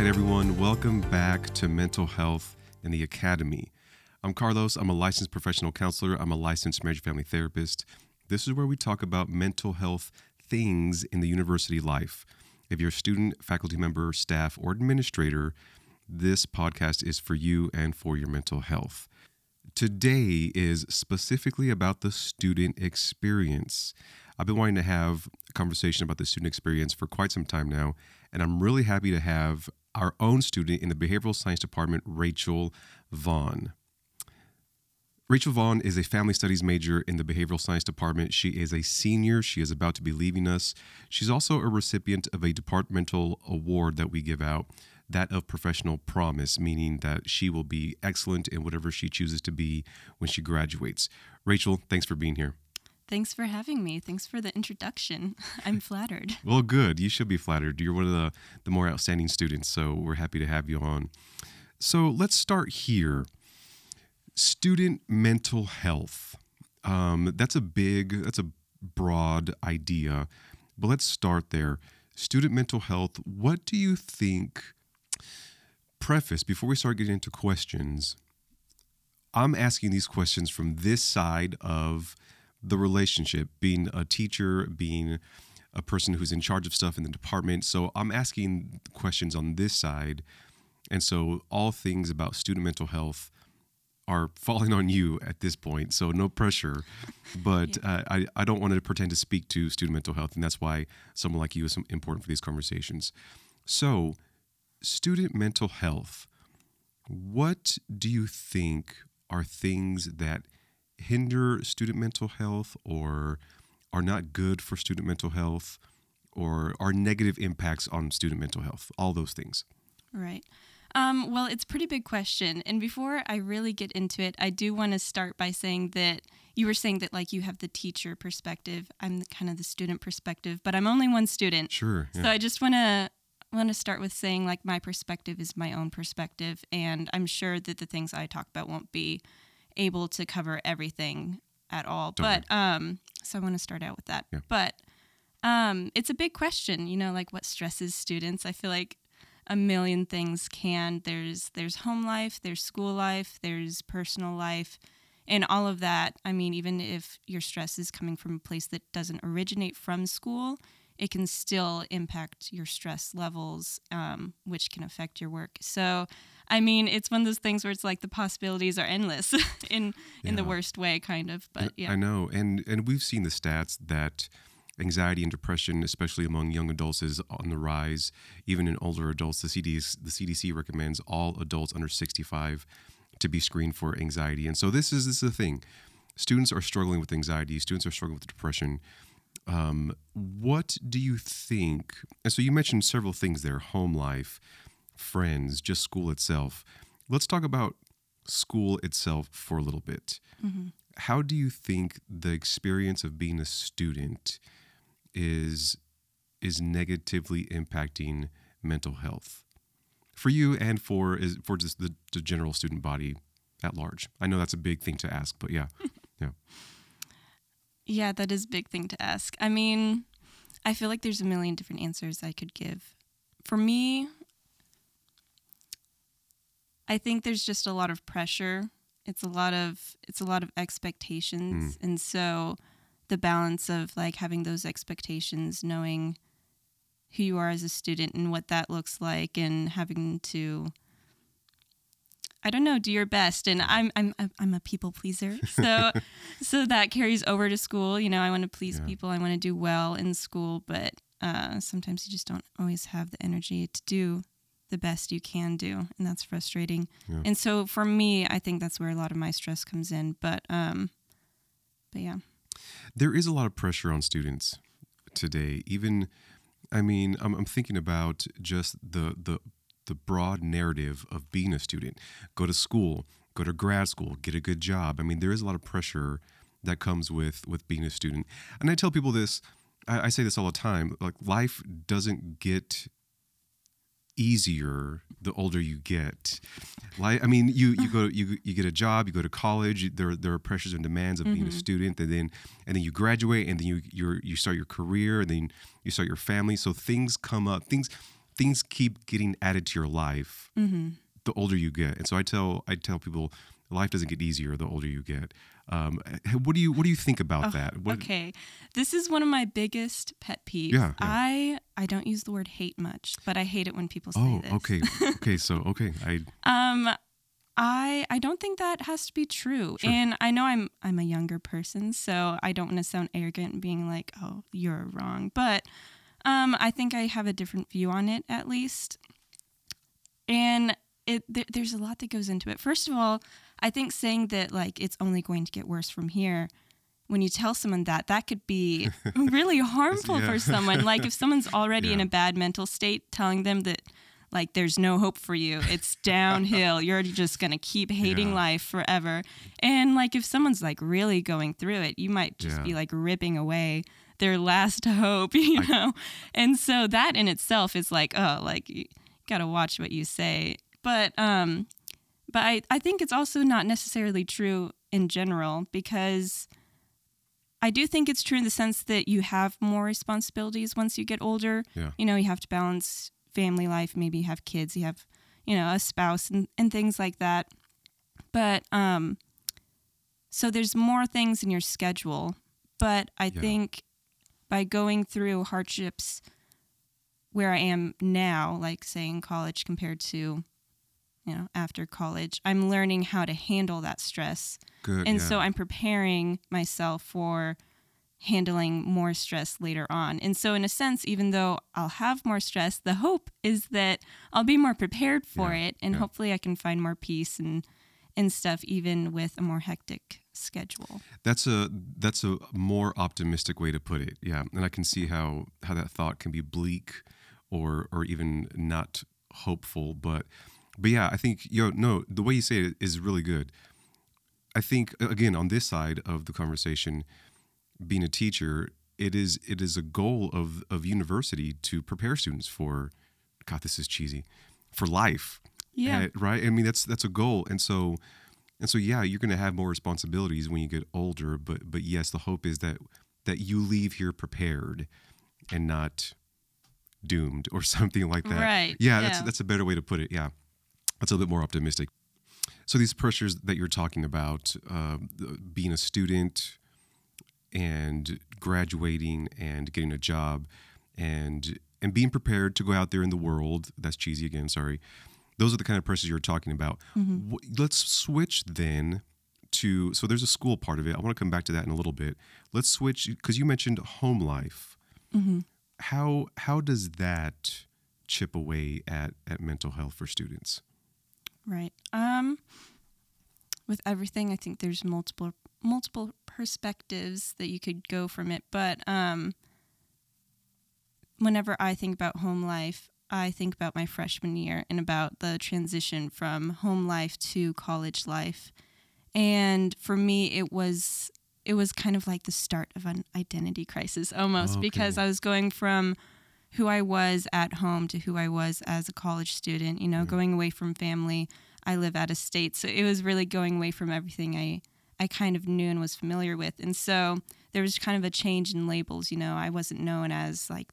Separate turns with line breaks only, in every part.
right, everyone, welcome back to Mental Health in the Academy. I'm Carlos. I'm a licensed professional counselor. I'm a licensed marriage family therapist. This is where we talk about mental health things in the university life. If you're a student, faculty member, staff, or administrator, this podcast is for you and for your mental health. Today is specifically about the student experience. I've been wanting to have a conversation about the student experience for quite some time now, and I'm really happy to have our own student in the behavioral science department, Rachel Vaughn. Rachel Vaughn is a family studies major in the behavioral science department. She is a senior. She is about to be leaving us. She's also a recipient of a departmental award that we give out, that of professional promise, meaning that she will be excellent in whatever she chooses to be when she graduates. Rachel, thanks for being here.
Thanks for having me. Thanks for the introduction. I'm flattered.
Well, good. You should be flattered. You're one of the, the more outstanding students, so we're happy to have you on. So let's start here. Student mental health. Um, that's a big, that's a broad idea, but let's start there. Student mental health, what do you think? Preface before we start getting into questions, I'm asking these questions from this side of the relationship, being a teacher, being a person who's in charge of stuff in the department. So I'm asking questions on this side. And so all things about student mental health are falling on you at this point. So no pressure. But yeah. uh, I, I don't want to pretend to speak to student mental health. And that's why someone like you is important for these conversations. So, student mental health, what do you think are things that hinder student mental health or are not good for student mental health or are negative impacts on student mental health? All those things.
Right. Um, well, it's a pretty big question. And before I really get into it, I do want to start by saying that you were saying that like you have the teacher perspective. I'm kind of the student perspective, but I'm only one student.
Sure.
Yeah. So I just want to want to start with saying like my perspective is my own perspective, and I'm sure that the things I talk about won't be able to cover everything at all. Don't but um, so I want to start out with that. Yeah. But um, it's a big question, you know, like what stresses students. I feel like a million things can. There's there's home life, there's school life, there's personal life, and all of that. I mean, even if your stress is coming from a place that doesn't originate from school, it can still impact your stress levels, um, which can affect your work. So, I mean, it's one of those things where it's like the possibilities are endless in in the worst way, kind of. But yeah,
I know, and and we've seen the stats that anxiety and depression, especially among young adults, is on the rise. Even in older adults, the CDC the CDC recommends all adults under 65 to be screened for anxiety. And so this is this is the thing: students are struggling with anxiety, students are struggling with depression um, what do you think? And so you mentioned several things there home life, friends, just school itself. Let's talk about school itself for a little bit. Mm-hmm. How do you think the experience of being a student is is negatively impacting mental health for you and for is for just the, the general student body at large? I know that's a big thing to ask, but yeah, yeah.
Yeah, that is a big thing to ask. I mean, I feel like there's a million different answers I could give. For me, I think there's just a lot of pressure. It's a lot of it's a lot of expectations. Mm. And so the balance of like having those expectations, knowing who you are as a student and what that looks like and having to I don't know, do your best. And I'm I'm I'm a people pleaser, so so that carries over to school. You know, I want to please yeah. people. I want to do well in school, but uh, sometimes you just don't always have the energy to do the best you can do, and that's frustrating. Yeah. And so for me, I think that's where a lot of my stress comes in. But um, but yeah,
there is a lot of pressure on students today. Even, I mean, I'm, I'm thinking about just the the the broad narrative of being a student. Go to school, go to grad school, get a good job. I mean, there is a lot of pressure that comes with with being a student. And I tell people this, I, I say this all the time, like life doesn't get easier the older you get. Like I mean, you you go you you get a job, you go to college. There there are pressures and demands of mm-hmm. being a mm-hmm. student, and then and then you graduate, and then you you you start your career, and then you start your family. So things come up. Things things keep getting added to your life
Mm-hmm.
the older you get. And so I tell I tell people life doesn't get easier the older you get. Um, what do you what do you think about
Oh,
that? What,
Okay, this is one of my biggest pet peeves.
Yeah, yeah.
I I don't use the word hate much, but I hate it when people say
Oh,
this.
okay, okay. So okay, I
Um, I I don't think that has to be true,
Sure.
and I know I'm I'm a younger person, so I don't want to sound arrogant and being like, oh, you're wrong, but um, I think I have a different view on it at least, and it there, there's a lot that goes into it. First of all, I think saying that like it's only going to get worse from here. When you tell someone that, that could be really harmful
Yeah.
for someone. Like if someone's already in a bad mental state, telling them that like there's no hope for you. It's downhill. You're just going to keep hating
Yeah.
life forever. And like if someone's like really going through it, you might just
Yeah.
be like ripping away their last hope, you
I-
know. and so that in itself is like, oh, like you got to watch what you say. But um but I I think it's also not necessarily true in general because I do think it's true in the sense that you have more responsibilities once you get older.
Yeah.
You know, you have to balance family life, maybe you have kids, you have, you know, a spouse and, and things like that. But um so there's more things in your schedule. But I
Yeah.
think by going through hardships where I am now, like say in college compared to, you know, after college, I'm learning how to handle that stress
good.
and
yeah.
so I'm preparing myself for handling more stress later on. And so, in a sense, even though I'll have more stress, the hope is that I'll be more prepared for
Yeah,
it, and
yeah.
hopefully, I can find more peace and and stuff, even with a more hectic schedule.
That's a that's a more optimistic way to put it. Yeah, and I can see how how that thought can be bleak, or or even not hopeful. But but yeah, I think yo no, the way you say it is really good. I think again on this side of the conversation, being a teacher, it is it is a goal of of university to prepare students for. God, this is cheesy, for life.
Yeah.
Uh, right. I mean, that's that's a goal, and so and so yeah, you're going to have more responsibilities when you get older. But but yes, the hope is that that you leave here prepared and not doomed or something like that.
Right,
Yeah, that's
yeah.
that's a better way to put it. Yeah, that's a little bit more optimistic. So these pressures that you're talking about, uh, being a student and graduating and getting a job and and being prepared to go out there in the world. That's cheesy again. Sorry. Those are the kind of pressures you're talking about.
Mm-hmm.
Let's switch then to so there's a school part of it. I want to come back to that in a little bit. Let's switch because you mentioned home life.
Mm-hmm.
How how does that chip away at at mental health for students?
Right. Um with everything, I think there's multiple multiple perspectives that you could go from it, but um whenever I think about home life, I think about my freshman year and about the transition from home life to college life. And for me, it was it was kind of like the start of an identity crisis almost because I was going from who I was at home to who I was as a college student, you know, mm. going away from family. I live out of state, so it was really going away from everything I I kind of knew and was familiar with. And so there was kind of a change in labels, you know. I wasn't known as like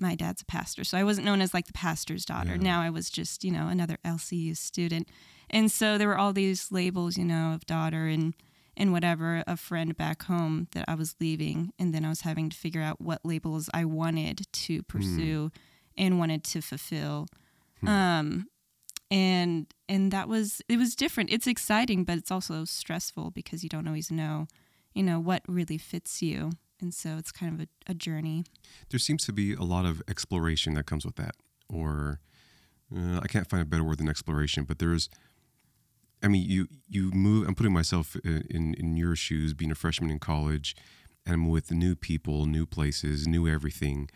my dad's a pastor, so I wasn't known as like the pastor's daughter.
Yeah.
Now I was just, you know, another LCU student. And so there were all these labels, you know, of daughter and and whatever, a friend back home that I was leaving, and then I was having to figure out what labels I wanted to pursue and wanted to fulfill. Um, and and that was it was different. It's exciting, but it's also stressful because you don't always know, you know, what really fits you, and so it's kind of a, a journey.
There seems to be a lot of exploration that comes with that, or uh, I can't find a better word than exploration, but there's. I mean, you you move. I'm putting myself in, in in your shoes, being a freshman in college, and I'm with new people, new places, new everything,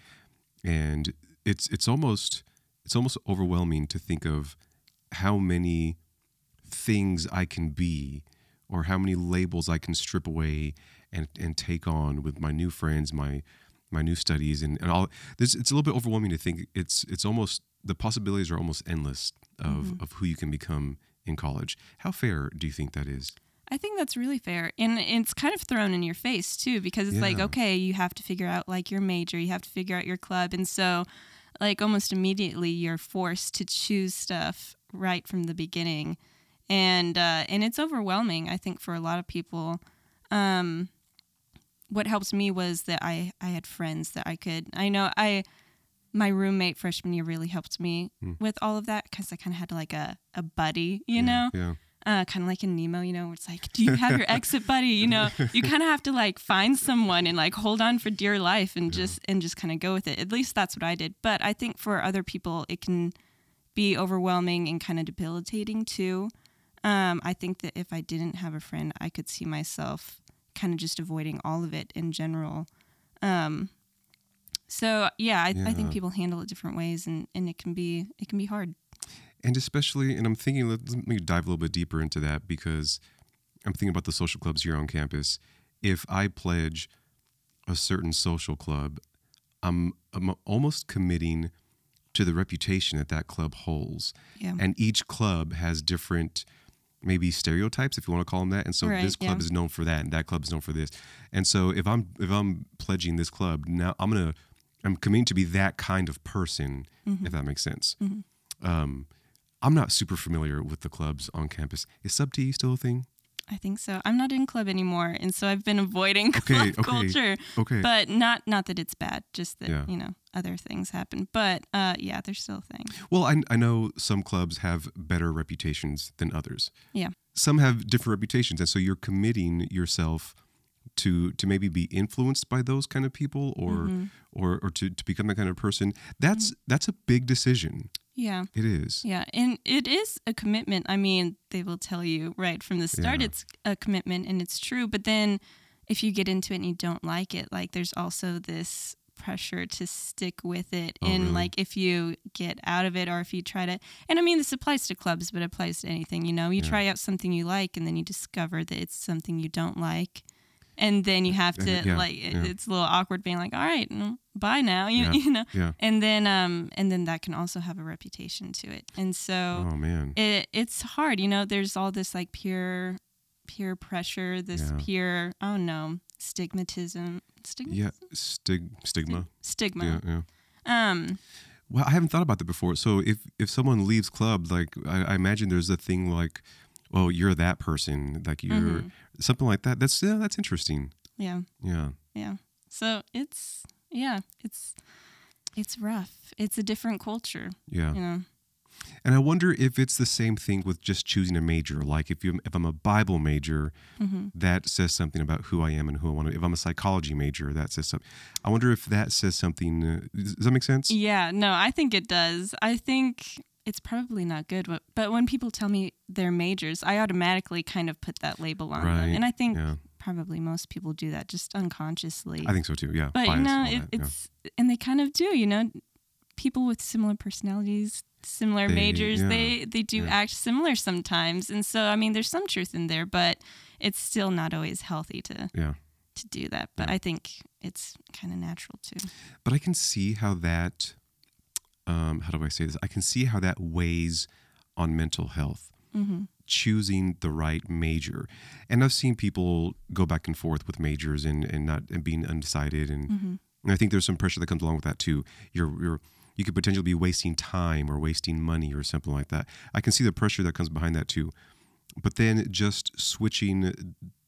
and it's it's almost it's almost overwhelming to think of how many things I can be, or how many labels I can strip away and and take on with my new friends, my my new studies, and and all. This it's a little bit overwhelming to think. It's it's almost the possibilities are almost endless of mm-hmm. of who you can become in college. How fair do you think that is?
I think that's really fair. And it's kind of thrown in your face too, because it's like, okay, you have to figure out like your major, you have to figure out your club. And so, like almost immediately you're forced to choose stuff right from the beginning and uh, and it's overwhelming i think for a lot of people um, what helped me was that i i had friends that i could i know i my roommate freshman year really helped me
Hmm.
with all of that because i kind of had like a, a buddy you
Yeah,
know
Yeah.
uh, kind of like in Nemo, you know, where it's like, do you have your exit buddy? You know, you kind of have to like find someone and like hold on for dear life and
Yeah.
just and just kind of go with it. At least that's what I did. But I think for other people, it can be overwhelming and kind of debilitating too. Um, I think that if I didn't have a friend, I could see myself kind of just avoiding all of it in general. Um, so yeah, I, I think people handle it different ways, and, and it can be it can be hard.
And especially, and I'm thinking, let, let me dive a little bit deeper into that because I'm thinking about the social clubs here on campus. If I pledge a certain social club, I'm, I'm almost committing to the reputation that that club holds.
Yeah.
And each club has different, maybe stereotypes, if you want to call them that. And so
Right,
this club
yeah.
is known for that, and that club is known for this. And so if I'm if I'm pledging this club now, I'm gonna I'm committing to be that kind of person,
Mm-hmm.
if that makes sense. Um, I'm not super familiar with the clubs on campus. Is sub T still a thing?
I think so. I'm not in club anymore, and so I've been avoiding
Okay,
club
okay,
culture.
Okay.
But not not that it's bad, just that
Yeah.
you know other things happen. But uh, yeah, there's still a thing.
well, I, I know some clubs have better reputations than others.
Yeah.
Some have different reputations, and so you're committing yourself to to maybe be influenced by those kind of people, or
Mm-hmm.
or or to, to become that kind of person. That's that's a big decision.
Yeah,
It is.
yeah, and it is a commitment. I mean, they will tell you right from the start
Yeah.
it's a commitment, and it's true. But then, if you get into it and you don't like it, like there's also this pressure to stick with it
Oh,
and
really?
like if you get out of it or if you try to and i mean this applies to clubs but it applies to anything you know you
Yeah.
try out something you like and then you discover that it's something you don't like and then you have to
yeah,
like it-
yeah.
it's a little awkward being like all right mm, bye now you,
Yeah.
you know
Yeah.
and then um and then that can also have a reputation to it and so
Oh man.
it it's hard you know there's all this like peer peer pressure this peer oh no stigmatism stigma
Yeah. Stig stigma.
stigma
Yeah. Yeah.
um
Well, I haven't thought about that before. So if if someone leaves club, like I, I imagine there's a thing like, well, you're that person, like you're
Mhm.
Something like that. That's yeah, that's interesting.
yeah
Yeah.
yeah so it's yeah it's it's rough it's a different culture
Yeah.
you know
And I wonder if it's the same thing with just choosing a major. Like if you if I'm a Bible major,
hmm
that says something about who I am and who I want to. If I'm a psychology major, that says something. I wonder if that says something. Uh, does that make sense?
Yeah, no, I think it does. I think it's probably not good, but, but when people tell me they're majors, I automatically kind of put that label on them. And I think
Yeah,
probably most people do that just unconsciously.
I think so too. Yeah,
but you know,
and
it,
that, yeah.
it's and they kind of do, you know, people with similar personalities, similar
They-
majors,
yeah,
they they do act similar sometimes. And so I mean, there's some truth in there, but it's still not always healthy to
yeah.
to do that. But. I think it's kind of natural too.
But I can see how that. Um, how do I say this? I can see how that weighs on mental health.
hmm
choosing the right major. And I've seen people go back and forth with majors and, and not and being undecided and,
hmm
and I think there's some pressure that comes along with that too. You're you're you could potentially be wasting time or wasting money or something like that. I can see the pressure that comes behind that too. But then just switching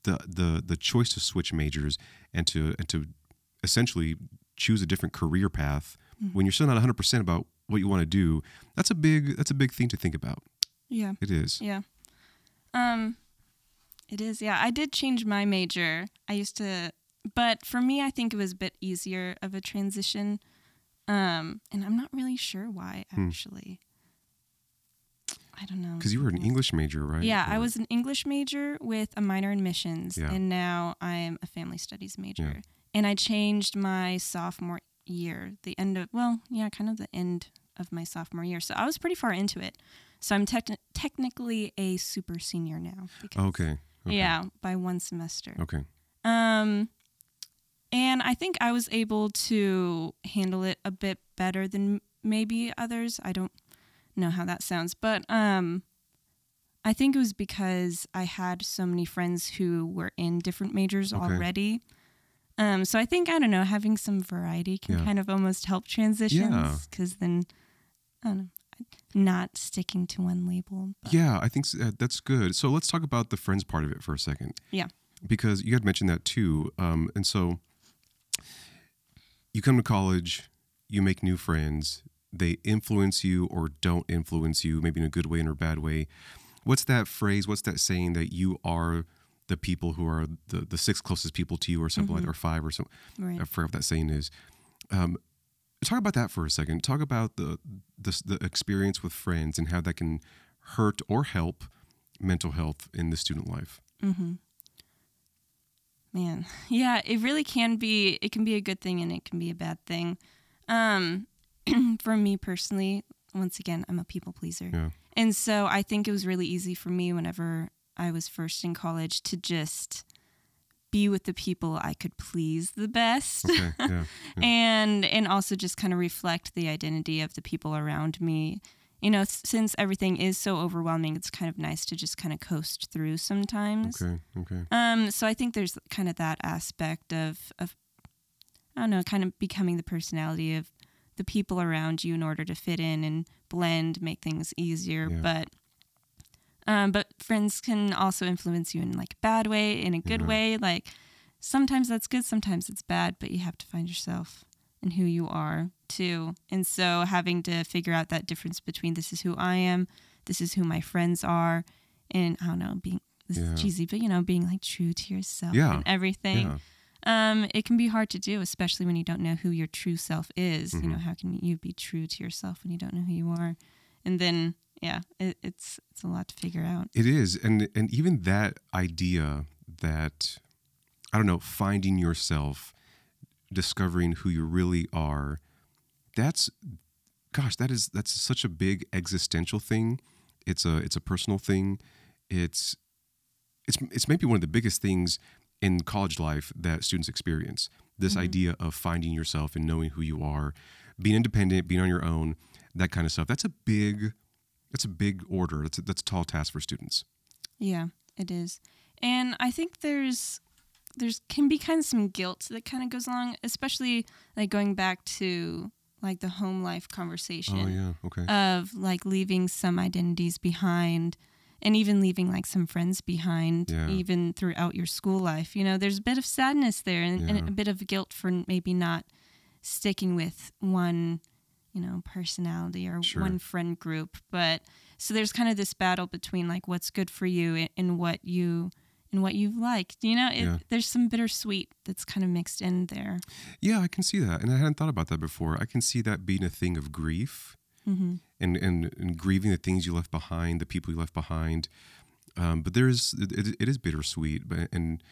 the the the choice to switch majors and to and to essentially choose a different career path
Mhm.
when you're still not 100% about what you want to do, that's a big that's a big thing to think about.
Yeah.
It is.
Yeah. Um it is. Yeah, I did change my major. I used to but for me I think it was a bit easier of a transition. Um and I'm not really sure why
Hmm.
actually. I don't know.
Because you were an English major, right?
Yeah, I was an English major with a minor in missions,
Yeah.
and now I'm a family studies major. yeah. And I changed my sophomore year, the end of, well, yeah, kind of the end of my sophomore year. So I was pretty far into it. So I'm techni- technically a super senior now.
Okay. okay.
Yeah, by one semester.
Okay.
Um, and I think I was able to handle it a bit better than maybe others. I don't know how that sounds, but um, I think it was because I had so many friends who were in different majors
Okay.
already. Um, so I think I don't know, having some variety can
Yeah.
kind of almost help transitions because then I don't know, not sticking to one label. but-
Yeah, I think s- uh, that's good. So let's talk about the friends part of it for a second.
Yeah.
Because you had mentioned that too. Um, and so you come to college, you make new friends, they influence you or don't influence you, maybe in a good way or a bad way. What's that phrase? What's that saying that you are the people who are the, the six closest people to you or something like
that,
or five or so.
Right.
I forgot what that saying is. Um, talk about that for a second. Talk about the, the the experience with friends and how that can hurt or help mental health in the student life.
Mm-hmm. Man, yeah, it really can be. It can be a good thing and it can be a bad thing. Um, for me personally, once again, I'm a people pleaser,
Yeah.
and so I think it was really easy for me whenever I was first in college to just be with the people I could please the best.
Okay. Yeah. Yeah.
and and also just kind of reflect the identity of the people around me you know since everything is so overwhelming it's kind of nice to just kind of coast through sometimes
Okay. Okay.
um so i think there's kind of that aspect of of i don't know kind of becoming the personality of the people around you in order to fit in and blend make things easier
Yeah.
but um, but friends can also influence you in like a bad way, in a good
Yeah.
way. Like sometimes that's good, sometimes it's bad, but you have to find yourself and who you are too. And so having to figure out that difference between this is who I am, this is who my friends are, and I don't know, being this
Yeah.
is cheesy, but you know, being like true to yourself
Yeah.
and everything.
Yeah.
Um, it can be hard to do, especially when you don't know who your true self is. You know,
Mhm.
how can you be true to yourself when you don't know who you are? And then, yeah, it, it's it's a lot to figure out.
It is, and and even that idea that I don't know, finding yourself, discovering who you really are. That's, gosh, that is that's such a big existential thing. It's a it's a personal thing. It's it's it's maybe one of the biggest things in college life that students experience. This
Mhm.
idea of finding yourself and knowing who you are, being independent, being on your own, that kind of stuff. That's a big that's a big order. That's a, that's a tall task for students.
Yeah, it is. And I think there's there's can be kind of some guilt that kind of goes along, especially like going back to like the home life conversation
Oh yeah, okay.
of like leaving some identities behind and even leaving like some friends behind
Yeah.
even throughout your school life. You know, there's a bit of sadness there and,
Yeah.
and a bit of guilt for maybe not sticking with one, you know, personality or
Sure.
one friend group. But so there's kind of this battle between like what's good for you and, and what you and what you've liked. You know, it,
Yeah.
there's some bittersweet that's kind of mixed in there.
yeah, I can see that, and I hadn't thought about that before. I can see that being a thing of grief
hmm
and and, and grieving the things you left behind, the people you left behind. Um, but there's it, it is bittersweet, but and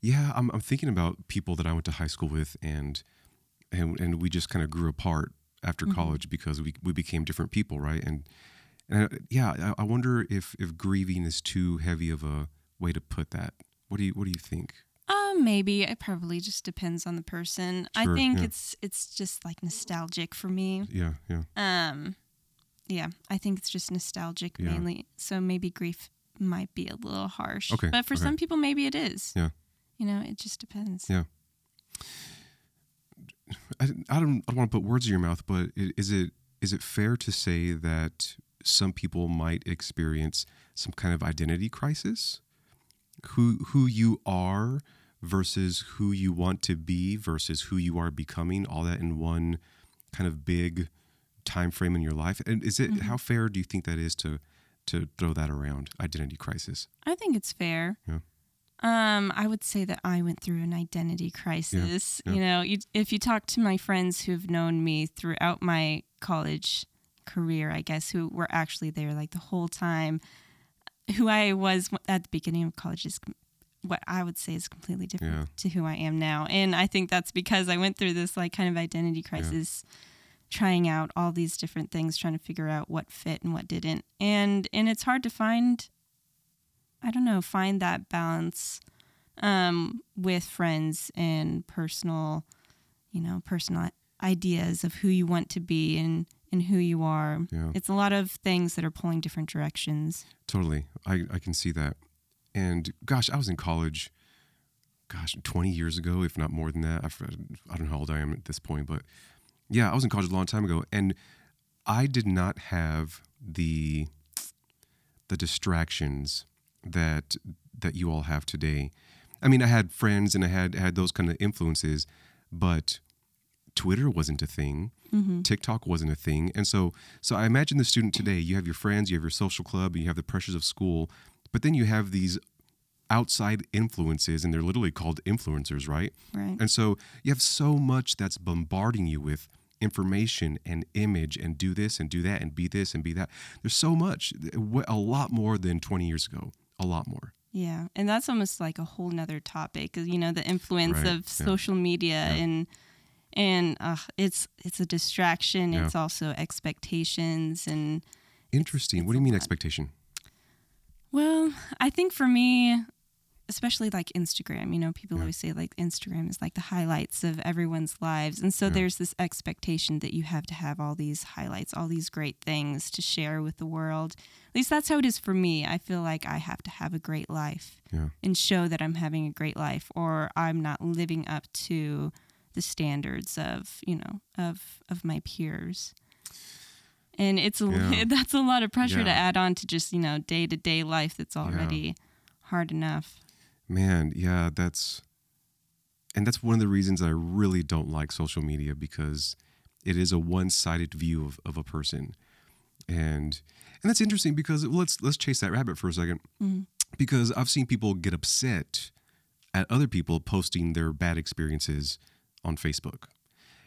yeah, I'm I'm thinking about people that I went to high school with, and and and we just kind of grew apart after
Mhm.
college because we we became different people, right? And and I, yeah, I, I wonder if if grieving is too heavy of a way to put that. What do you what do you think?
Um, maybe it probably just depends on the person. I think
yeah.
it's it's just like nostalgic for me.
Yeah, yeah,
Um, yeah, I think it's just nostalgic
Yeah.
mainly. So maybe grief might be a little harsh.
Okay,
but for
okay.
some people, maybe it is.
Yeah.
You know, it just depends.
Yeah. I, I don't I don't want to put words in your mouth, but is it is it fair to say that some people might experience some kind of identity crisis? Who who you are versus who you want to be versus who you are becoming, all that in one kind of big time frame in your life. And is it
Mhm.
how fair do you think that is to to throw that around identity crisis?
I think it's fair.
Yeah.
Um, I would say that I went through an identity crisis.
yeah.
You know, you, if you talk to my friends who've known me throughout my college career, I guess, who were actually there like the whole time, who I was at the beginning of college is what I would say is completely different
Yeah.
to who I am now. And I think that's because I went through this like kind of identity crisis. trying out all these different things trying to figure out what fit and what didn't and and it's hard to find I don't know, find that balance um, with friends and personal, you know, personal ideas of who you want to be and, and who you are.
Yeah.
It's a lot of things that are pulling different directions.
Totally. I, I can see that. And gosh, I was in college gosh, 20 years ago, if not more than that. I, I don't know how old I am at this point, but yeah, I was in college a long time ago, and I did not have the the distractions that that you all have today. I mean, I had friends and I had had those kind of influences, but Twitter wasn't a thing. Mm-hmm. TikTok wasn't a thing. And so so I imagine the student today, you have your friends, you have your social club, you have the pressures of school, but then you have these outside influences and they're literally called influencers, right?
Right.
And so you have so much that's bombarding you with information and image and do this and do that and be this and be that. There's so much, a lot more than 20 years ago, a lot more.
Yeah, and that's almost like a whole nother topic, you know, the influence right. of yeah. social media yeah. and and uh, it's it's a distraction. Yeah. It's also expectations and.
Interesting.
It's, it's
what do you mean lot. expectation?
Well, I think for me, especially like Instagram, you know, people yeah. always say like Instagram is like the highlights of everyone's lives. And so yeah. there's this expectation that you have to have all these highlights, all these great things to share with the world. At least that's how it is for me. I feel like I have to have a great life
yeah.
and show that I'm having a great life or I'm not living up to the standards of, you know, of of my peers. And it's a, that's a lot of pressure to add on to just, you know, day-to-day life that's already hard enough.
Man, yeah, that's and that's one of the reasons I really don't like social media because it is a one-sided view of, of a person. And and that's interesting because let's let's chase that rabbit for a 2nd mm-hmm. Because I've seen people get upset at other people posting their bad experiences on Facebook.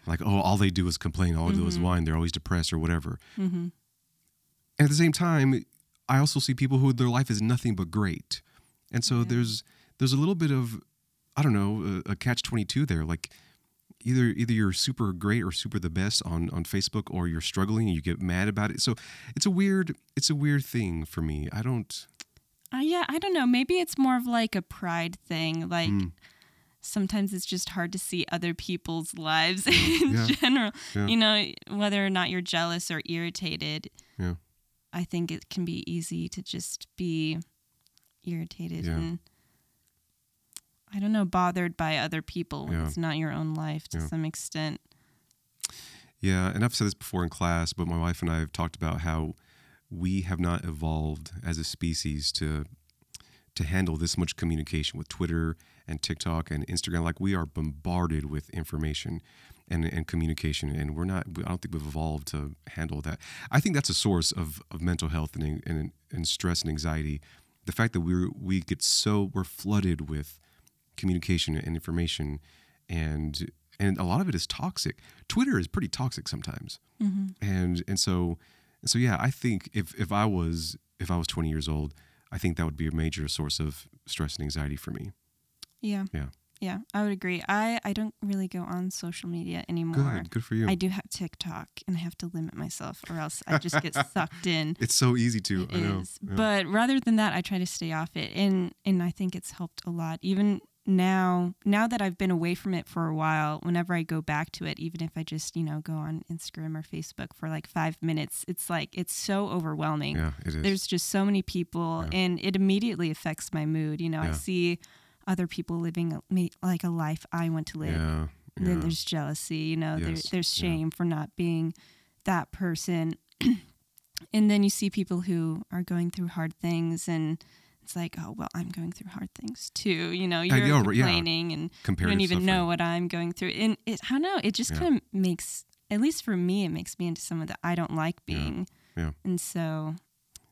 Like, oh, all they do is complain, all they mm-hmm. do is mm-hmm. whine, they're always depressed or whatever.
Mm-hmm. And
at the same time, I also see people who their life is nothing but great. And so yeah. there's there's a little bit of I don't know a, a catch twenty two there. Like either either you're super great or super the best on on Facebook, or you're struggling and you get mad about it. So it's a weird it's a weird thing for me. I don't.
Uh, yeah, I don't know. Maybe it's more of like a pride thing. Like mm. sometimes it's just hard to see other people's lives in yeah. general. Yeah. You know, whether or not you're jealous or irritated.
Yeah.
I think it can be easy to just be irritated yeah. and I don't know, bothered by other people when yeah. it's not your own life to yeah. some extent.
Yeah, and I've said this before in class, but my wife and I have talked about how we have not evolved as a species to to handle this much communication with Twitter and TikTok and Instagram. Like we are bombarded with information and, and communication, and we're not. I don't think we've evolved to handle that. I think that's a source of, of mental health and, and and stress and anxiety. The fact that we we get so we're flooded with communication and information and and a lot of it is toxic. Twitter is pretty toxic sometimes.
Mm-hmm.
and and so so yeah i think if if i was if i was 20 years old i think that would be a major source of stress and anxiety for me.
Yeah.
Yeah.
Yeah i would agree. I i don't really go on social media anymore.
Good good for you.
I do have tiktok and i have to limit myself or else i just get sucked in.
It's so easy to
it I know. Yeah. but rather than that i try to stay off it and and i think it's helped a lot. Even now now that I've been away from it for a while, whenever I go back to it, even if I just, you know, go on Instagram or Facebook for like five minutes, it's like it's so overwhelming.
Yeah, it is.
There's just so many people yeah. and it immediately affects my mood. You know, yeah. I see other people living like a life I want to live.
Yeah.
yeah. Then there's jealousy, you know, yes. there, there's shame for not being that person. and then you see people who are going through hard things and it's like, oh well, I'm going through hard things too. You know, you're know, complaining yeah. and you don't even know what I'm going through. And it, I don't know, it just yeah. kind of makes, at least for me, it makes me into someone that I don't like being.
Yeah. yeah.
And so.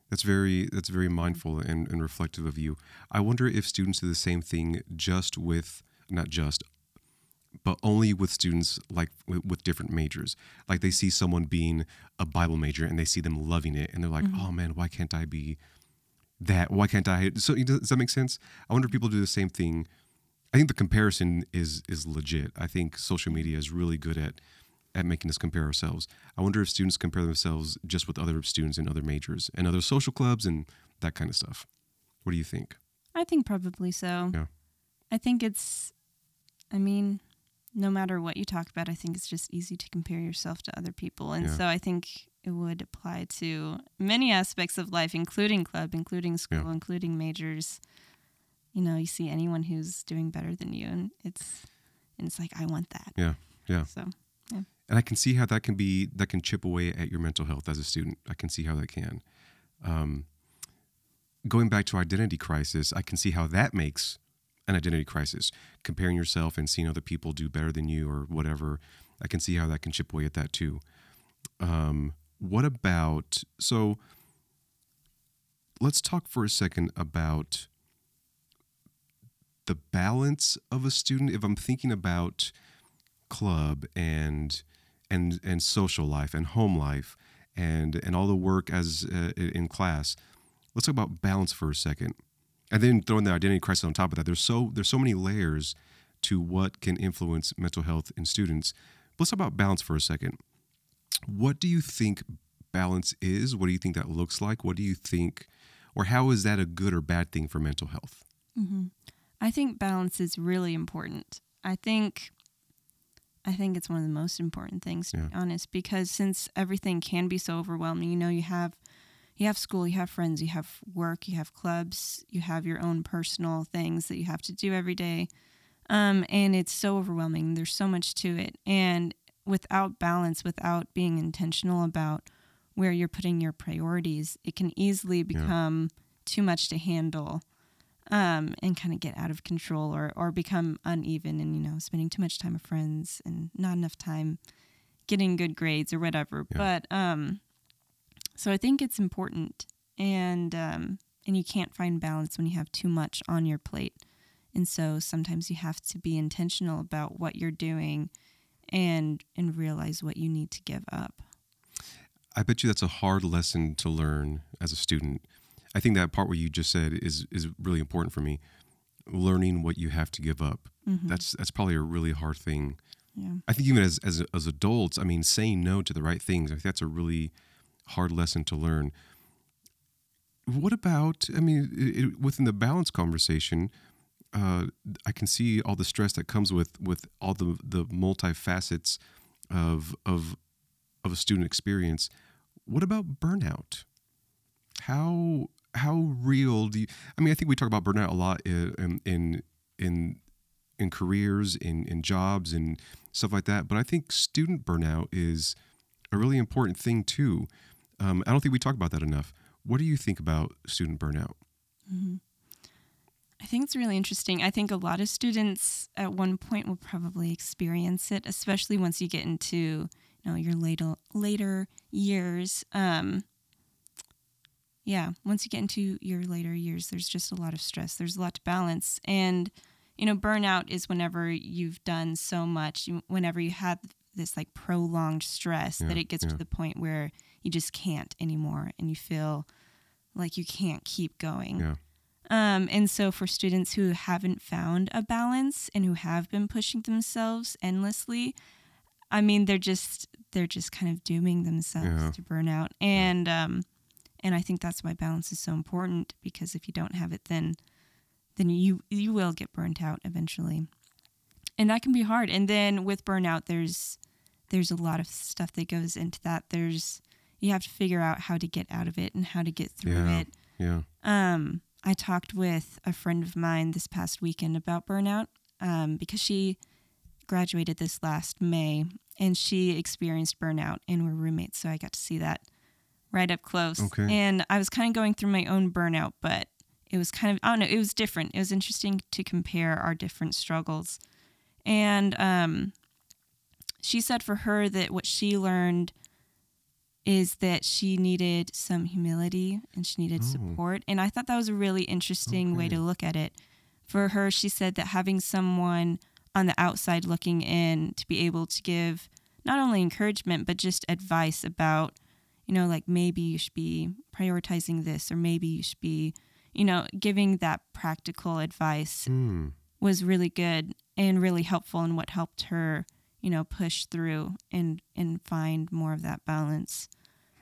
That's very that's very mindful and, and reflective of you. I wonder if students do the same thing just with not just but only with students like with, with, different majors. Like they see someone being a Bible major and they see them loving it and they're like, mm-hmm. "Oh man, why can't I be that why can't I? So does that make sense? I wonder if people do the same thing. I think the comparison is is legit. I think social media is really good at at making us compare ourselves. I wonder if students compare themselves just with other students in other majors and other social clubs and that kind of stuff. What do you think?
I think probably so.
Yeah.
I think it's I mean, no matter what you talk about, I think it's just easy to compare yourself to other people. And yeah. so I think it would apply to many aspects of life, including club, including school, yeah. including majors. you know, you see anyone who's doing better than you, and it's and it's like I want that.
Yeah, yeah.
So yeah.
and I can see how that can be that can chip away at your mental health as a student. I can see how that can. Um, going back to identity crisis, I can see how that makes an identity crisis. Comparing yourself and seeing other people do better than you or whatever, I can see how that can chip away at that too. Um, what about so? Let's talk for a second about the balance of a student. If I'm thinking about club and and and social life and home life and and all the work as uh, in class. Let's talk about balance for a second, and then throwing the identity crisis on top of that. There's so there's so many layers to what can influence mental health in students. But let's talk about balance for a second. What do you think balance is? What do you think that looks like? What do you think, or how is that a good or bad thing for mental health?
Mm-hmm. I think balance is really important. I think I think it's one of the most important things to yeah. be honest, because since everything can be so overwhelming, you know, you have you have school, you have friends, you have work, you have clubs, you have your own personal things that you have to do every day. Um, and it's so overwhelming. There's so much to it. And without balance, without being intentional about where you're putting your priorities, it can easily become yeah. too much to handle um, and kind of get out of control or, or become uneven and, you know, spending too much time with friends and not enough time getting good grades or whatever. Yeah. But um, so I think it's important and um, and you can't find balance when you have too much on your plate. And so sometimes you have to be intentional about what you're doing and and realize what you need to give up.
I bet you that's a hard lesson to learn as a student I think that part where you just said is is really important for me. Learning what you have to give up. Mm-hmm. That's that's probably a really hard thing. Yeah. I think even as as as adults, I mean, saying no to the right things. I think that's a really hard lesson to learn. What about? I mean, it, it, within the balance conversation, uh, I can see all the stress that comes with with all the the multifacets of of of a student experience. What about burnout? How how real do you? I mean, I think we talk about burnout a lot in in in, in careers, in in jobs, and stuff like that. But I think student burnout is a really important thing too. Um, I don't think we talk about that enough. What do you think about student burnout?
Mm-hmm. I think it's really interesting. I think a lot of students at one point will probably experience it, especially once you get into you know your later later years. Um, yeah, once you get into your later years, there's just a lot of stress. There's a lot to balance. And, you know, burnout is whenever you've done so much, whenever you have this like prolonged stress yeah, that it gets yeah. to the point where you just can't anymore and you feel like you can't keep going. Yeah. Um, and so for students who haven't found a balance and who have been pushing themselves endlessly, I mean, they're just they're just kind of dooming themselves yeah. to burnout. And um, and I think that's why balance is so important because if you don't have it then then you you will get burnt out eventually. And that can be hard. And then with burnout there's there's a lot of stuff that goes into that. There's you have to figure out how to get out of it and how to get through
yeah,
it.
Yeah.
Um I talked with a friend of mine this past weekend about burnout um, because she graduated this last May and she experienced burnout and we're roommates, so I got to see that right up close.
Okay.
And I was kind of going through my own burnout, but it was kind of, I don't know, it was different. It was interesting to compare our different struggles. And um, she said for her that what she learned is that she needed some humility and she needed oh. support. And I thought that was a really interesting okay. way to look at it. For her, she said that having someone on the outside looking in to be able to give not only encouragement, but just advice about you know, like maybe you should be prioritizing this or maybe you should be, you know, giving that practical advice mm. was really good and really helpful and what helped her, you know, push through and and find more of that balance.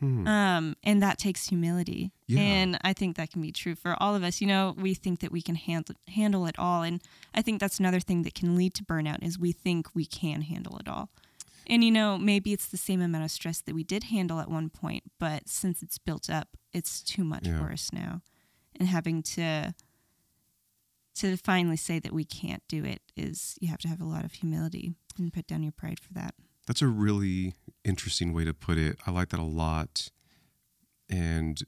Hmm. Um, and that takes humility. Yeah. And I think that can be true for all of us. You know, we think that we can handle handle it all. And I think that's another thing that can lead to burnout is we think we can handle it all. And you know, maybe it's the same amount of stress that we did handle at one point, but since it's built up, it's too much yeah. for us now. And having to to finally say that we can't do it is you have to have a lot of humility and put down your pride for that.
That's a really interesting way to put it. I like that a lot. And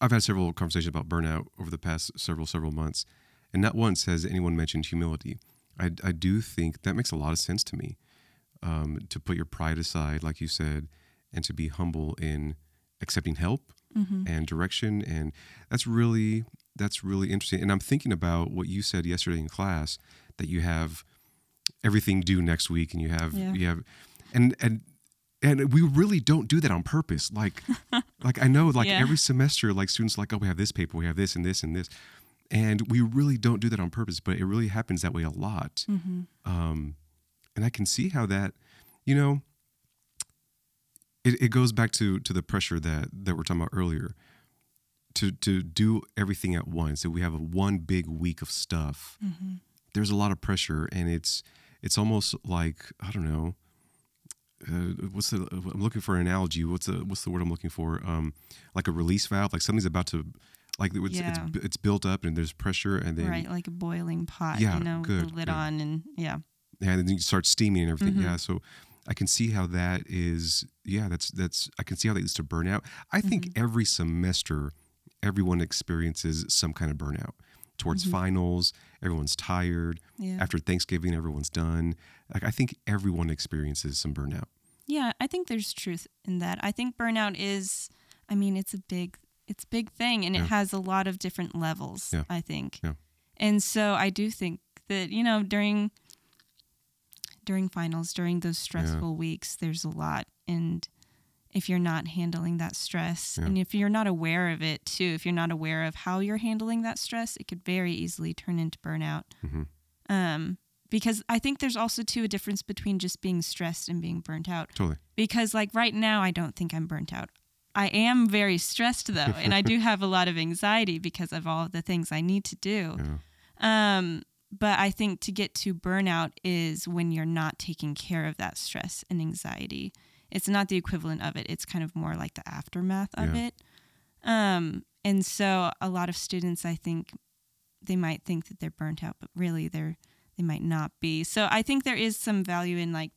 I've had several conversations about burnout over the past several, several months. And not once has anyone mentioned humility. I, I do think that makes a lot of sense to me um, to put your pride aside, like you said, and to be humble in accepting help mm-hmm. and direction. And that's really, that's really interesting. And I'm thinking about what you said yesterday in class that you have everything due next week and you have, yeah. you have, and, and and we really don't do that on purpose like like i know like yeah. every semester like students like oh we have this paper we have this and this and this and we really don't do that on purpose but it really happens that way a lot mm-hmm. um, and i can see how that you know it, it goes back to to the pressure that that we're talking about earlier to to do everything at once if we have a one big week of stuff mm-hmm. there's a lot of pressure and it's it's almost like i don't know uh, what's the I'm looking for an analogy. What's the what's the word I'm looking for? Um, like a release valve, like something's about to, like it's, yeah. it's, it's built up and there's pressure and then
right, like a boiling pot. Yeah, you know, good, the lid good. on and yeah.
Yeah, and then you start steaming and everything. Mm-hmm. Yeah, so I can see how that is. Yeah, that's that's I can see how that leads to burnout. I think mm-hmm. every semester, everyone experiences some kind of burnout towards mm-hmm. finals. Everyone's tired. Yeah. After Thanksgiving, everyone's done. Like I think everyone experiences some burnout.
Yeah, I think there's truth in that. I think burnout is I mean, it's a big it's a big thing and yeah. it has a lot of different levels, yeah. I think. Yeah. And so I do think that, you know, during during finals, during those stressful weeks, there's a lot and if you're not handling that stress. Yeah. and if you're not aware of it too if you're not aware of how you're handling that stress it could very easily turn into burnout. Mm-hmm. um, because i think there's also too a difference between just being stressed and being burnt out.
Totally.
Because like right now i don't think i'm burnt out. I am very stressed though and i do have a lot of anxiety because of all of the things i need to do. Yeah. um, but i think to get to burnout is when you're not taking care of that stress and anxiety it's not the equivalent of it. It's kind of more like the aftermath of yeah. it. Um, and so a lot of students, I think, they might think that they're burnt out, but really they're they might not be. So I think there is some value in like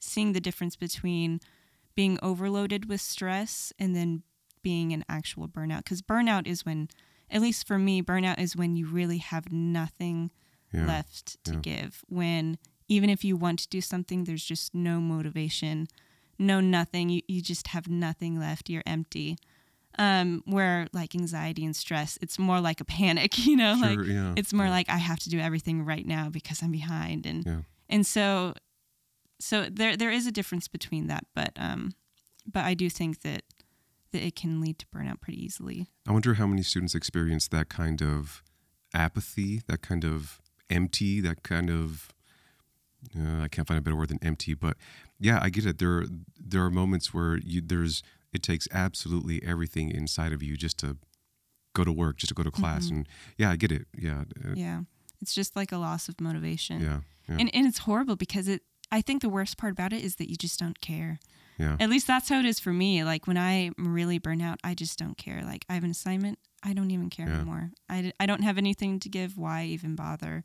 seeing the difference between being overloaded with stress and then being an actual burnout. Because burnout is when, at least for me, burnout is when you really have nothing yeah. left to yeah. give. When even if you want to do something, there's just no motivation know nothing. You, you just have nothing left. You're empty. Um, where like anxiety and stress, it's more like a panic, you know, sure, like yeah, it's more yeah. like I have to do everything right now because I'm behind. And, yeah. and so, so there, there is a difference between that, but, um, but I do think that, that it can lead to burnout pretty easily.
I wonder how many students experience that kind of apathy, that kind of empty, that kind of uh, I can't find a better word than empty, but yeah, I get it. There, there are moments where you there's it takes absolutely everything inside of you just to go to work, just to go to class, mm-hmm. and yeah, I get it. Yeah,
uh, yeah, it's just like a loss of motivation.
Yeah, yeah,
and and it's horrible because it. I think the worst part about it is that you just don't care.
Yeah.
At least that's how it is for me. Like when I'm really burnt out, I just don't care. Like I have an assignment, I don't even care yeah. anymore. I, I don't have anything to give. Why even bother?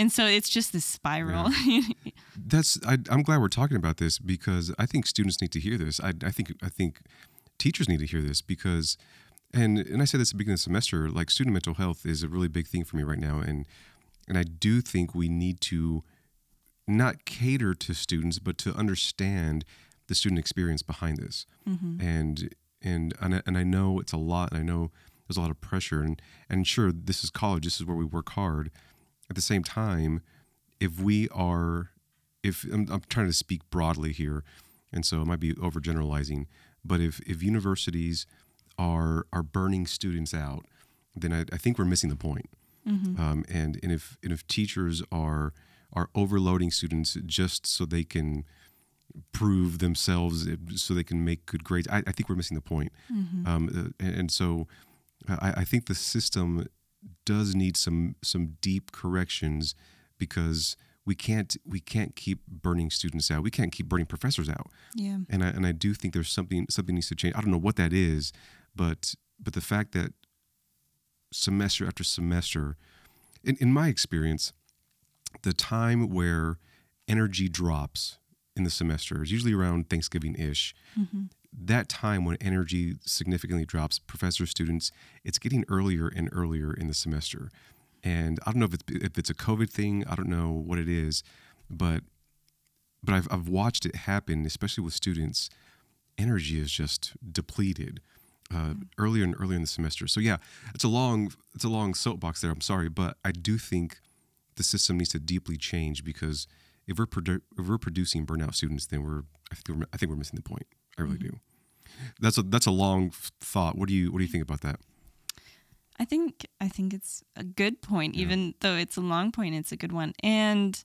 And so it's just this spiral.
Yeah. That's I, am glad we're talking about this because I think students need to hear this. I, I think I think teachers need to hear this because, and and I said this at the beginning of the semester. Like student mental health is a really big thing for me right now, and and I do think we need to not cater to students, but to understand the student experience behind this. Mm-hmm. And and and I, and I know it's a lot. And I know there's a lot of pressure, and and sure, this is college. This is where we work hard at the same time, if we are, if I'm, I'm trying to speak broadly here, and so it might be overgeneralizing, but if if universities are are burning students out, then I, I think we're missing the point. Mm-hmm. Um, and and if and if teachers are are overloading students just so they can prove themselves, so they can make good grades, I, I think we're missing the point. Mm-hmm. Um, and, and, so I, I think the system does need some some deep corrections because we can't we can't keep burning students out. We can't keep burning professors out.
Yeah.
And I and I do think there's something something needs to change. I don't know what that is, but but the fact that semester after semester in, in my experience, the time where energy drops in the semester is usually around Thanksgiving ish. Mm-hmm. That time when energy significantly drops, professor students, it's getting earlier and earlier in the semester. And I don't know if it's if it's a COVID thing. I don't know what it is, but but I've I've watched it happen, especially with students. Energy is just depleted uh, mm-hmm. earlier and earlier in the semester. So yeah, it's a long it's a long soapbox there. I'm sorry, but I do think the system needs to deeply change because if we're produ- if we're producing burnout students, then we're I think we're, I think we're missing the point. I really do. That's a that's a long thought. What do you what do you think about that?
I think I think it's a good point, yeah. even though it's a long point. It's a good one, and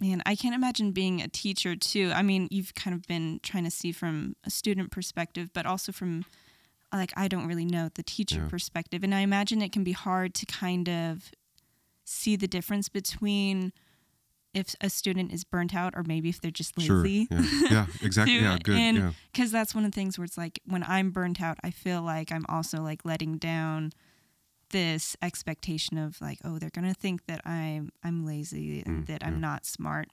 man, I can't imagine being a teacher too. I mean, you've kind of been trying to see from a student perspective, but also from like I don't really know the teacher yeah. perspective, and I imagine it can be hard to kind of see the difference between if a student is burnt out or maybe if they're just lazy.
Sure. Yeah. yeah, exactly. yeah, good.
And
yeah.
Because that's one of the things where it's like when I'm burnt out, I feel like I'm also like letting down this expectation of like, oh, they're gonna think that I'm I'm lazy and mm, that I'm not smart.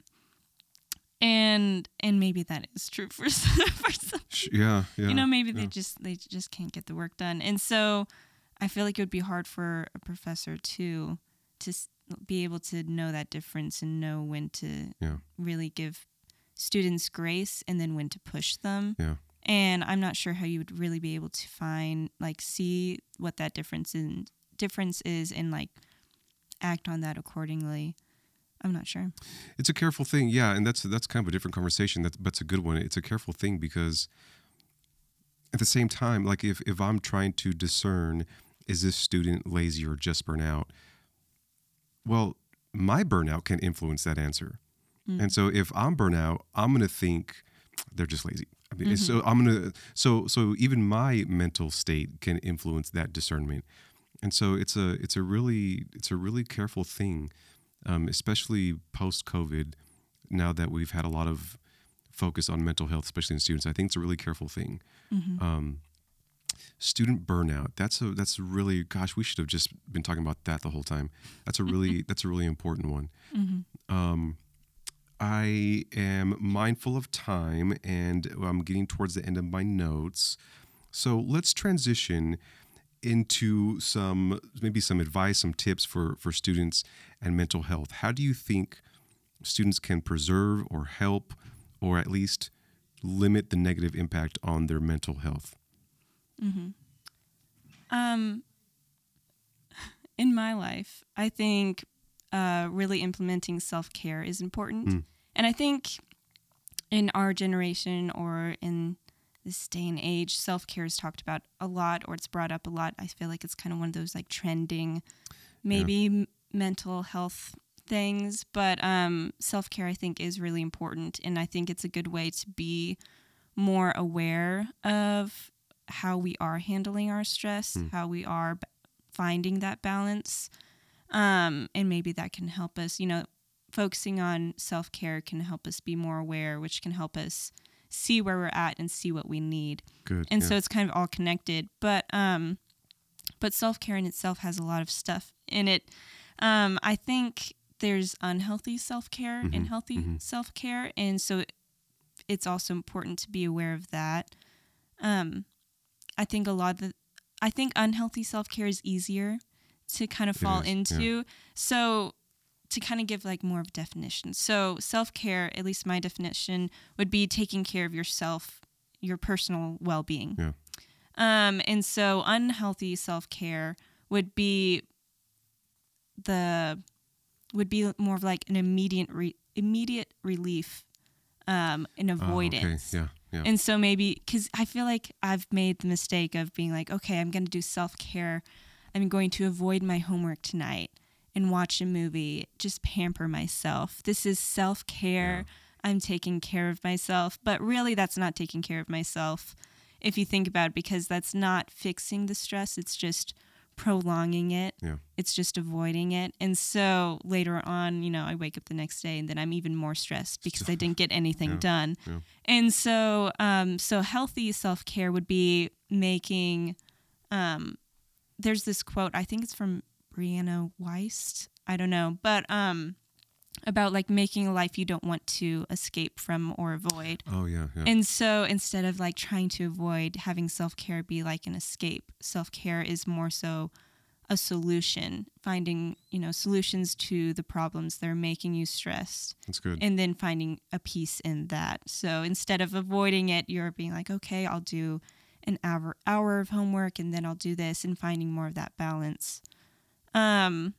And and maybe that is true for some, for some.
Yeah, yeah.
You know, maybe
yeah.
they just they just can't get the work done, and so I feel like it would be hard for a professor to to be able to know that difference and know when to
yeah.
really give students grace and then when to push them.
Yeah.
And I'm not sure how you would really be able to find like see what that difference in difference is and like act on that accordingly. I'm not sure.
It's a careful thing, yeah, and that's that's kind of a different conversation. That's that's a good one. It's a careful thing because at the same time, like if if I'm trying to discern is this student lazy or just burnout, well, my burnout can influence that answer. Mm. And so if I'm burnout, I'm going to think they're just lazy. I mean, mm-hmm. so I'm going to so so even my mental state can influence that discernment. And so it's a it's a really it's a really careful thing, um, especially post COVID. Now that we've had a lot of focus on mental health, especially in students, I think it's a really careful thing. Mm-hmm. Um, student burnout. That's a that's really gosh we should have just been talking about that the whole time. That's a really that's a really important one. Mm-hmm. um, i am mindful of time and i'm getting towards the end of my notes. So let's transition into some maybe some advice some tips for for students and mental health. How do you think students can preserve or help or at least limit the negative impact on their mental health
Mm-hmm. Um, in my life, I think uh, really implementing self care is important, mm. and I think in our generation or in this day and age, self care is talked about a lot, or it's brought up a lot. I feel like it's kind of one of those like trending, maybe yeah. m- mental health things, but um, self care I think is really important, and I think it's a good way to be more aware of how we are handling our stress, mm. how we are b- finding that balance. Um, and maybe that can help us, you know, focusing on self care can help us be more aware, which can help us see where we're at and see what we need.
Good.
And
yeah.
so it's kind of all connected. But um, but self care in itself has a lot of stuff in it. Um, I think there's unhealthy self care mm-hmm. and healthy mm-hmm. self care, and so it's also important to be aware of that. Um, I think a lot of the, I think unhealthy self care is easier to kind of fall into. Yeah. So to kind of give like more of a definition. So self care, at least my definition, would be taking care of yourself, your personal well being.
Yeah.
Um, and so unhealthy self care would be the would be more of like an immediate re- immediate relief um, an avoidance.
Oh, okay. Yeah, yeah.
And so maybe because I feel like I've made the mistake of being like, okay, I'm going to do self care. I'm going to avoid my homework tonight and watch a movie, just pamper myself. This is self care. Yeah. I'm taking care of myself. But really, that's not taking care of myself if you think about it, because that's not fixing the stress. It's just prolonging it.
Yeah.
It's just avoiding it. And so later on, you know, I wake up the next day and then I'm even more stressed because I didn't get anything
yeah.
done.
Yeah.
And so um so healthy self-care would be making um there's this quote, I think it's from Brianna Wiest. I don't know, but um, about like making a life you don't want to escape from or avoid.
Oh yeah, yeah.
And so instead of like trying to avoid having self care be like an escape, self care is more so a solution, finding, you know, solutions to the problems that are making you stressed.
That's good.
And then finding a peace in that. So instead of avoiding it, you're being like, okay, I'll do an hour hour of homework and then I'll do this and finding more of that balance. Um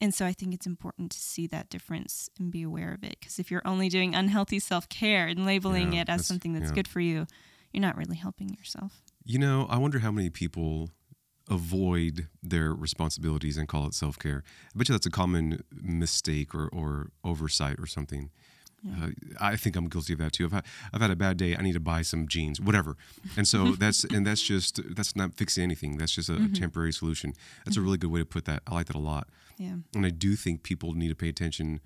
and so I think it's important to see that difference and be aware of it because if you're only doing unhealthy self-care and labeling
Yeah,
it as
that's-
something that's
yeah.
good for you, you're not really helping yourself.
You know, I wonder how many people avoid their responsibilities and call it self care. I bet you that's a common mistake or, or oversight or something. Uh, I think I'm guilty of that too. I've had, I've had a bad day. I need to buy some jeans, whatever. And so that's and that's just that's not fixing anything. That's just a, a temporary solution. That's a really good way to put that. I like that a lot.
Yeah.
And I do think people need to pay attention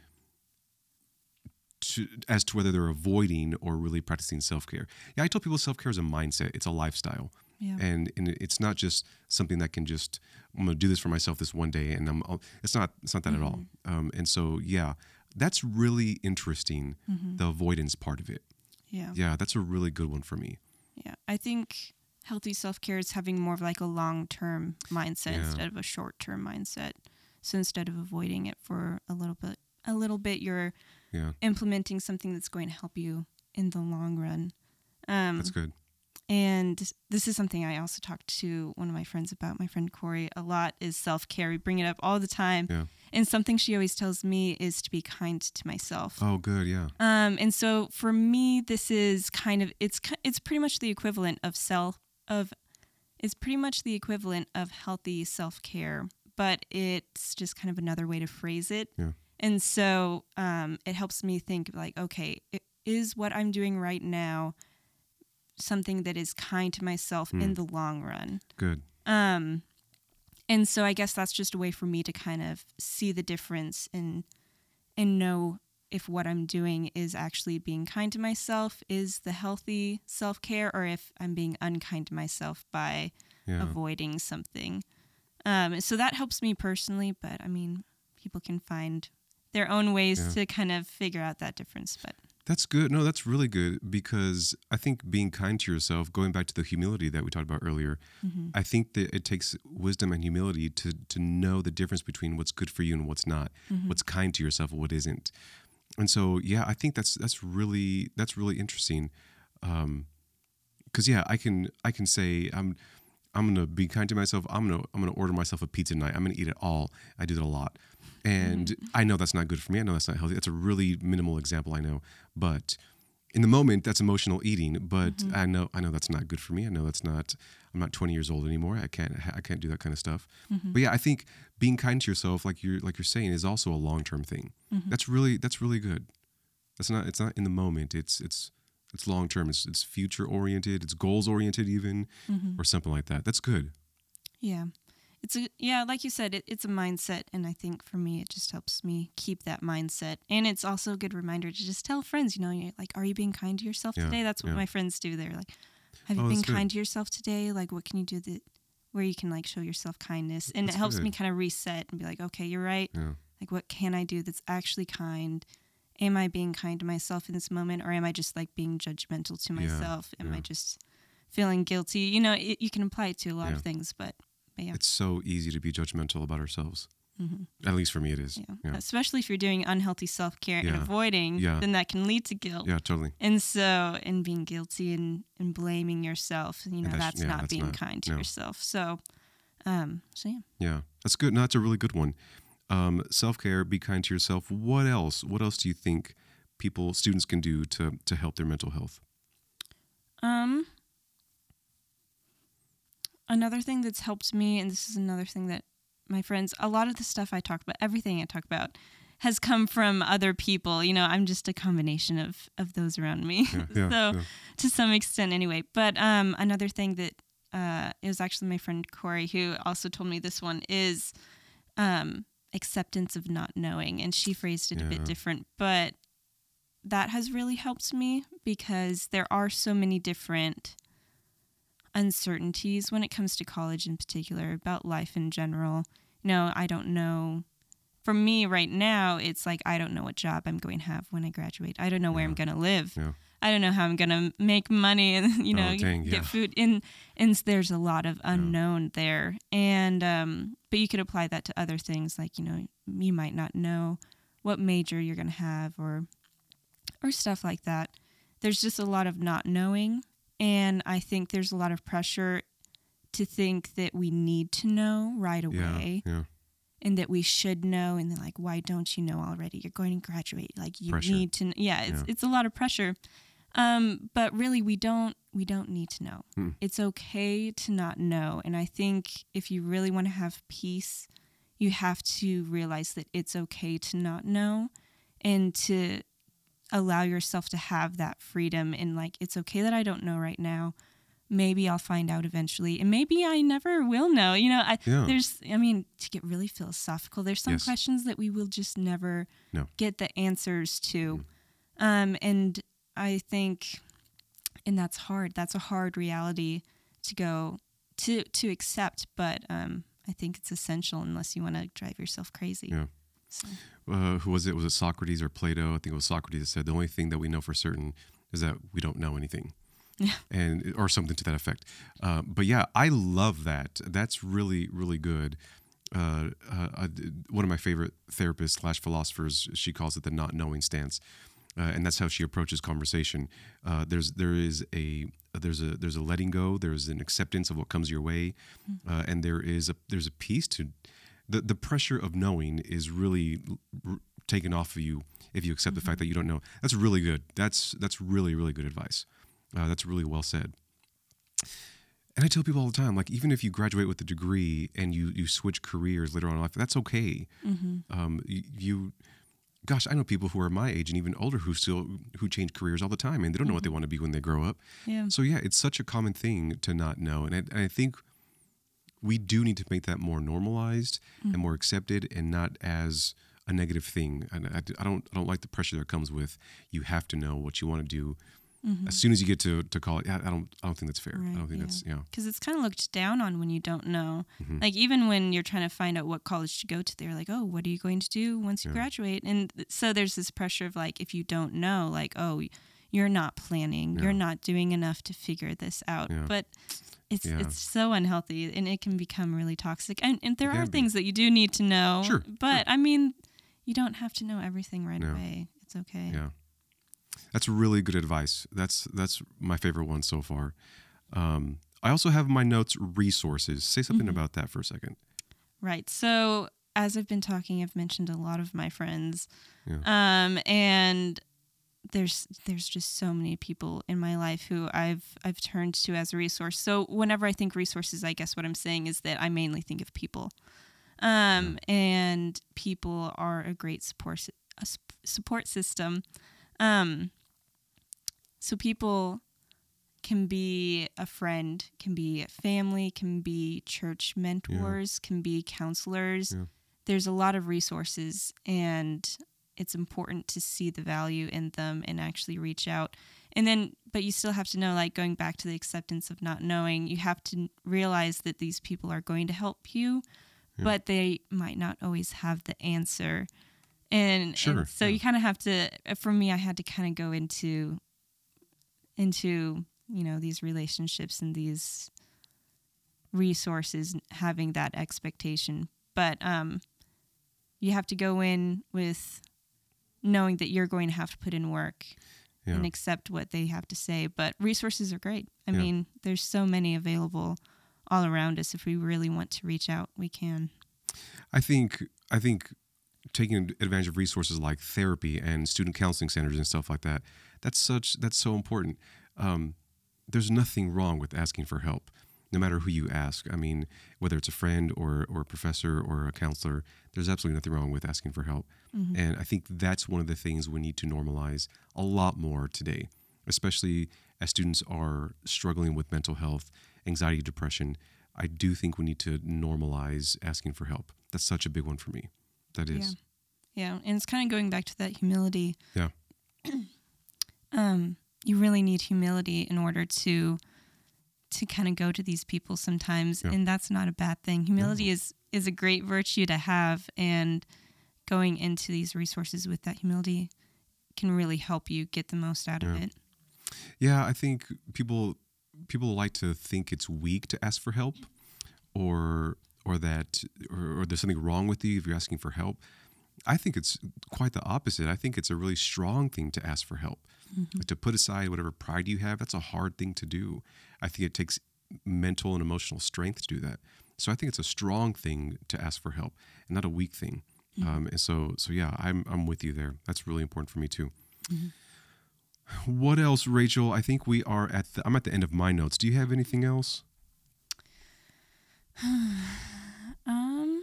to as to whether they're avoiding or really practicing self care. Yeah, I tell people self care is a mindset. It's a lifestyle.
Yeah.
And, and it's not just something that can just I'm gonna do this for myself this one day and I'm I'll, it's not it's not that at all um, and so yeah that's really interesting the avoidance part of it
Yeah.
yeah that's a really good one for me
Yeah, I think healthy self care is having more of like a long term mindset
Yeah.
instead of a short term mindset. So instead of avoiding it for a little bit, a little bit, you're
yeah
implementing something that's going to help you in the long run. Um,
that's good
and this is something I also talked to one of my friends about. My friend Corey a lot is self care. We bring it up all the time,
yeah
and something she always tells me is to be kind to myself.
oh good yeah
Um, and so for me, this is kind of it's it's pretty much the equivalent of self of it's pretty much the equivalent of healthy self care, but it's just kind of another way to phrase it.
Yeah.
And so um, it helps me think like, okay, is what I'm doing right now something that is kind to myself
Hmm.
in the long run?
good
Um, and so I guess that's just a way for me to kind of see the difference and and know if what I'm doing is actually being kind to myself, is the healthy self care, or if I'm being unkind to myself by
yeah
avoiding something. Um, so that helps me personally, but I mean, people can find their own ways
Yeah.
to kind of figure out that difference. But
That's good. No, that's really good because I think being kind to yourself, going back to the humility that we talked about earlier, I think that it takes wisdom and humility to to know the difference between what's good for you and what's not, what's kind to yourself and what isn't. And so, yeah, I think that's that's really that's really interesting. Um, because yeah, I can I can say I'm I'm gonna be kind to myself. I'm gonna I'm gonna order myself a pizza tonight. I'm gonna eat it all. I do that a lot, and mm-hmm. I know that's not good for me. I know that's not healthy. That's a really minimal example. I know, but in the moment, that's emotional eating. But mm-hmm. I know I know that's not good for me. I know that's not. I'm not 20 years old anymore. I can't I can't do that kind of stuff. Mm-hmm. But yeah, I think being kind to yourself, like you're like you're saying, is also a long term thing. That's really that's really good. That's not it's not in the moment. It's it's it's long term. It's it's future oriented. It's goals oriented even, or something like that. That's good.
Yeah. It's a yeah, like you said, it, it's a mindset, and I think for me, it just helps me keep that mindset, and it's also a good reminder to just tell friends, you know, you're like, are you being kind to yourself
Yeah,
today? That's what
yeah.
my friends do. They're like, have you
Oh,
been
that's good.
kind to yourself today? Like, what can you do that where you can like show yourself kindness, and
That's
it helps
good.
me kind of reset and be like, okay, you're right.
Yeah.
Like, what can I do that's actually kind? Am I being kind to myself in this moment, or am I just like being judgmental to myself? Am. I just feeling guilty? You know, it, you can apply it to a lot of things, but yeah.
It's so easy to be judgmental about ourselves.
Mhm.
At least for me, it is.
Yeah.
Yeah.
Especially if you're doing unhealthy self care and avoiding,
Yeah.
then that can lead to guilt.
Yeah, totally.
And so, and being guilty and, and blaming yourself, you know,
that's-
that's,
yeah,
not
that's
being
not-
kind to
no.
yourself. So, um, so yeah.
Yeah, that's good. No, that's a really good one. Um, Self care, be kind to yourself. What else? What else do you think people, students, can do to to help their mental health?
Um, another thing that's helped me, and this is another thing that my friends, a lot of the stuff I talk about, everything I talk about, has come from other people. You know, I'm just a combination of of those around me.
Yeah, yeah,
so
yeah.
to some extent, anyway. But um, another thing that uh, it was actually my friend Corey who also told me this one is um, acceptance of not knowing, and she phrased it a bit different, but that has really helped me because there are so many different uncertainties when it comes to college in particular about life in general know, I don't know. For me right now, it's like I don't know what job I'm going to have when I graduate. I don't know where
Yeah.
I'm going to live.
Yeah.
I don't know how I'm going to make money and you know
Oh, dang,
get
yeah.
food. And and there's a lot of unknown there. And um, but you could apply that to other things like you know you might not know what major you're going to have or or stuff like that. There's just a lot of not knowing, and I think there's a lot of pressure to think that we need to know right away
Yeah.
and that we should know and they're like why don't you know already you're going to graduate like you
Pressure.
need to kn- yeah it's
Yeah.
it's a lot of pressure um but really we don't we don't need to know
Hmm.
it's okay to not know and i think if you really want to have peace you have to realize that it's okay to not know and to allow yourself to have that freedom and like it's okay that i don't know right now maybe i'll find out eventually and maybe i never will know you know i
Yeah.
there's i mean to get really philosophical there's some
Yes.
questions that we will just never
No.
get the answers to um and i think and that's hard that's a hard reality to go to to accept but um i think it's essential unless you want to drive yourself crazy
Yeah.
So,
uh, who was it? Was it Socrates or Plato? I think it was Socrates that said the only thing that we know for certain is that we don't know anything,
Yeah.
and or something to that effect. Uh, but yeah, I love that. That's really really good. Uh, uh, uh, one of my favorite therapists slash philosophers, she calls it the not knowing stance, uh, and that's how she approaches conversation. Uh, there's there is a there's a there's a letting go. There's an acceptance of what comes your way, uh, and there is a there's a peace to the the pressure of knowing is really r- taken off of you if you accept the fact that you don't know. That's really good. That's that's really really good advice. Uh, that's really well said. And I tell people all the time, like even if you graduate with a degree and you you switch careers later on in life, that's okay. Um, you, you, gosh, I know people who are my age and even older who still who change careers all the time and they don't know what they want to be when they grow up.
yeah
So yeah, it's such a common thing to not know, and I, and I think we do need to make that more normalized and more accepted, and not as a negative thing. And I, I don't I don't like the pressure that comes with you have to know what you want to do as soon as you get to to college. I, I don't I don't think that's fair. I don't think
yeah.
that's yeah
because it's kind of looked down on when you don't know.
Mm-hmm.
Like even when you're trying to find out what college to go to, they're like, "Oh, what are you going to do once you
Yeah.
graduate?" And th- so there's this pressure of like, if you don't know, like, "Oh, you're not planning,
Yeah.
you're not doing enough to figure this out." But it's
Yeah.
it's so unhealthy, and it can become really toxic. And, and there are
be.
things that you do need to know.
Sure,
but I mean, you don't have to know everything right
No.
away. It's okay.
yeah. That's really good advice. That's that's my favorite one so far. Um, I also have my notes resources. Say something
Mm-hmm.
about that for a second.
Right. So as I've been talking, I've mentioned a lot of my friends,
Yeah.
um, and there's there's just so many people in my life who I've I've turned to as a resource. So whenever I think resources, I guess what I'm saying is that I mainly think of people, um, and people are a great support a support system. Um, so people can be a friend, can be a family, can be church mentors, can be counselors.
Yeah.
There's a lot of resources, and it's important to see the value in them and actually reach out. And then, but you still have to know, like going back to the acceptance of not knowing, you have to realize that these people are going to help you,
Yeah.
but they might not always have the answer. And, and so
yeah.
you kind of have to, for me, I had to kind of go into, into, you know, these relationships and these resources, having that expectation. But um, you have to go in with knowing that you're going to have to put in work
Yeah.
and accept what they have to say. But resources are great. I
Yeah.
mean, there's so many available all around us. If we really want to reach out, we can.
I think I think taking advantage of resources like therapy and student counseling centers and stuff like that that's such that's so important. Um, there's nothing wrong with asking for help, no matter who you ask. I mean, whether it's a friend or or a professor or a counselor, there's absolutely nothing wrong with asking for help. And I think that's one of the things we need to normalize a lot more today, especially as students are struggling with mental health, anxiety, depression. I do think we need to normalize asking for help. That's such a big one for me. That is.
Yeah, and it's kind of going back to that humility.
Yeah.
um, you really need humility in order to to kind of go to these people sometimes, yeah. and that's not a bad thing. Humility no. is is a great virtue to have, and going into these resources with that humility can really help you get the most out
yeah.
of it.
Yeah, I think people people like to think it's weak to ask for help, or or that or, or there's something wrong with you if you're asking for help. I think it's quite the opposite. I think it's a really strong thing to ask for help. Mm-hmm. to put aside whatever pride you have, that's a hard thing to do. I think it takes mental and emotional strength to do that. So I think it's a strong thing to ask for help and not a weak thing. Mm-hmm. Um, and so, so yeah, I'm I'm with you there. That's really important for me too. Mm-hmm. What else, Rachel? I think we are at the. I'm at the end of my notes. Do you have anything else?
um.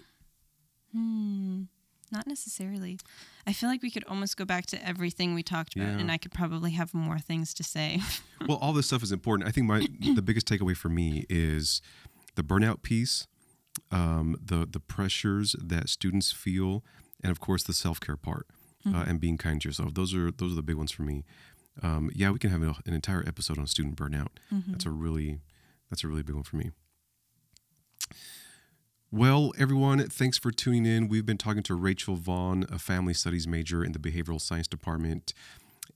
Hmm. Not necessarily. I feel like we could almost go back to everything we talked about, yeah. and I could probably have more things to say.
well, all this stuff is important. I think my the biggest takeaway for me is the burnout piece, um, the the pressures that students feel, and of course the self care part, uh, mm-hmm. uh, and being kind to yourself. Those are those are the big ones for me. Um, yeah, we can have an entire episode on student burnout. Mm-hmm. That's a really that's a really big one for me. Well, everyone, thanks for tuning in. We've been talking to Rachel Vaughn, a family studies major in the behavioral science department,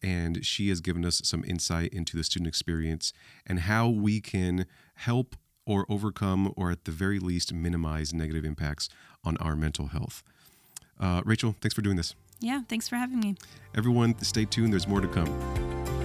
and she has given us some insight into the student experience and how we can help or overcome, or at the very least, minimize negative impacts on our mental health. Uh, Rachel, thanks for doing this.
Yeah, thanks for having me.
Everyone, stay tuned. There's more to come.